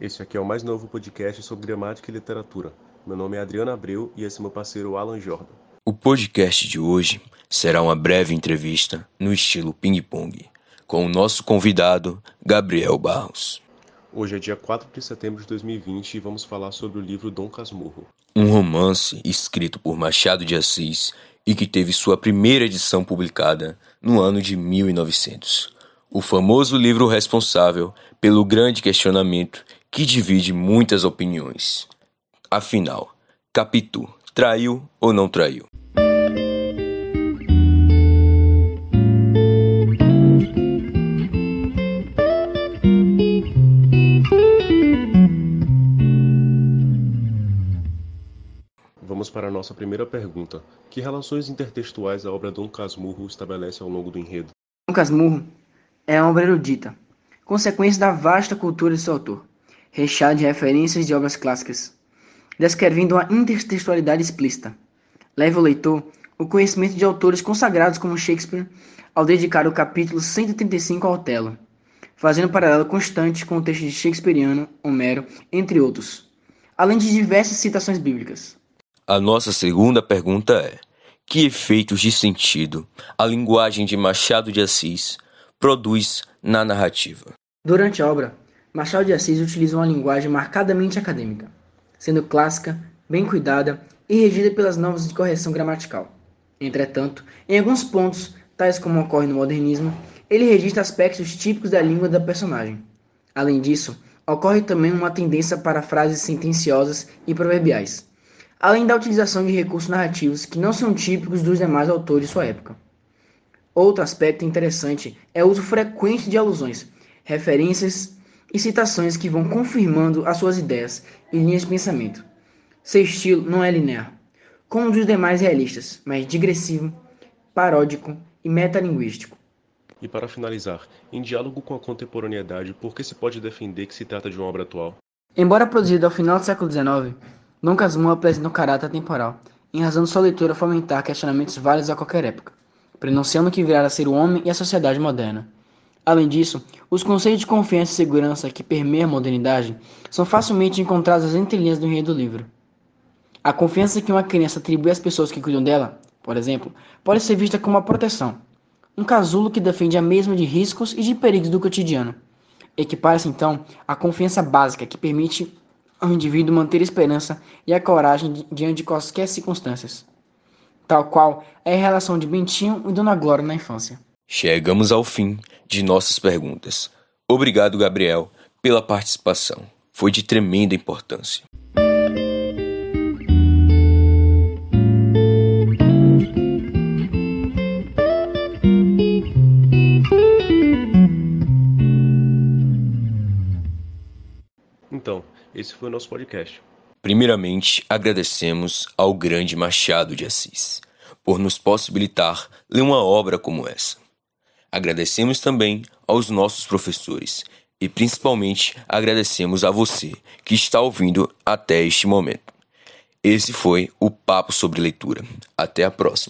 Este aqui é o mais novo podcast sobre gramática e literatura. Meu nome é Adriano Abreu e esse é meu parceiro Alan Jordan. O podcast de hoje será uma breve entrevista no estilo ping-pong, com o nosso convidado, Gabriel Barros. Hoje é dia 4 de setembro de 2020 e vamos falar sobre o livro Dom Casmurro. Um romance escrito por Machado de Assis e que teve sua primeira edição publicada no ano de 1900. O famoso livro responsável pelo grande questionamento que divide muitas opiniões. Afinal, Capitu traiu ou não traiu? Vamos para a nossa primeira pergunta. Que relações intertextuais a obra Dom Casmurro estabelece ao longo do enredo? Dom Casmurro é uma obra erudita, consequência da vasta cultura de seu autor, recheada de referências de obras clássicas, descrevendo uma intertextualidade explícita. Leva o leitor o conhecimento de autores consagrados como Shakespeare ao dedicar o capítulo 135 ao Otelo, fazendo um paralelo constante com o texto de Shakespeareano, Homero, entre outros, além de diversas citações bíblicas. A nossa segunda pergunta é: que efeitos de sentido a linguagem de Machado de Assis produz na narrativa? Durante a obra, Machado de Assis utiliza uma linguagem marcadamente acadêmica, sendo clássica, bem cuidada e regida pelas normas de correção gramatical. Entretanto, em alguns pontos, tais como ocorre no modernismo, ele registra aspectos típicos da língua da personagem. Além disso, ocorre também uma tendência para frases sentenciosas e proverbiais além da utilização de recursos narrativos que não são típicos dos demais autores de sua época. Outro aspecto interessante é o uso frequente de alusões, referências e citações que vão confirmando as suas ideias e linhas de pensamento. Seu estilo não é linear, como o dos demais realistas, mas digressivo, paródico e metalinguístico. E para finalizar, em diálogo com a contemporaneidade, por que se pode defender que se trata de uma obra atual? Embora produzida ao final do século XIX, Dom Casmurro apresenta um caráter temporal, em razão de sua leitura fomentar questionamentos válidos a qualquer época, prenunciando que virá a ser o homem e a sociedade moderna. Além disso, os conceitos de confiança e segurança que permeiam a modernidade são facilmente encontrados nas entrelinhas do enredo do livro. A confiança que uma criança atribui às pessoas que cuidam dela, por exemplo, pode ser vista como uma proteção, um casulo que defende a mesma de riscos e de perigos do cotidiano. Equipara-se então a confiança básica que permite ao indivíduo manter a esperança e a coragem diante de quaisquer circunstâncias, tal qual é a relação de Bentinho e Dona Glória na infância. Chegamos ao fim de nossas perguntas. Obrigado, Gabriel, pela participação. Foi de tremenda importância. Então, esse foi o nosso podcast. Primeiramente, agradecemos ao grande Machado de Assis por nos possibilitar ler uma obra como essa. Agradecemos também aos nossos professores e principalmente agradecemos a você que está ouvindo até este momento. Esse foi o Papo sobre Leitura. Até a próxima.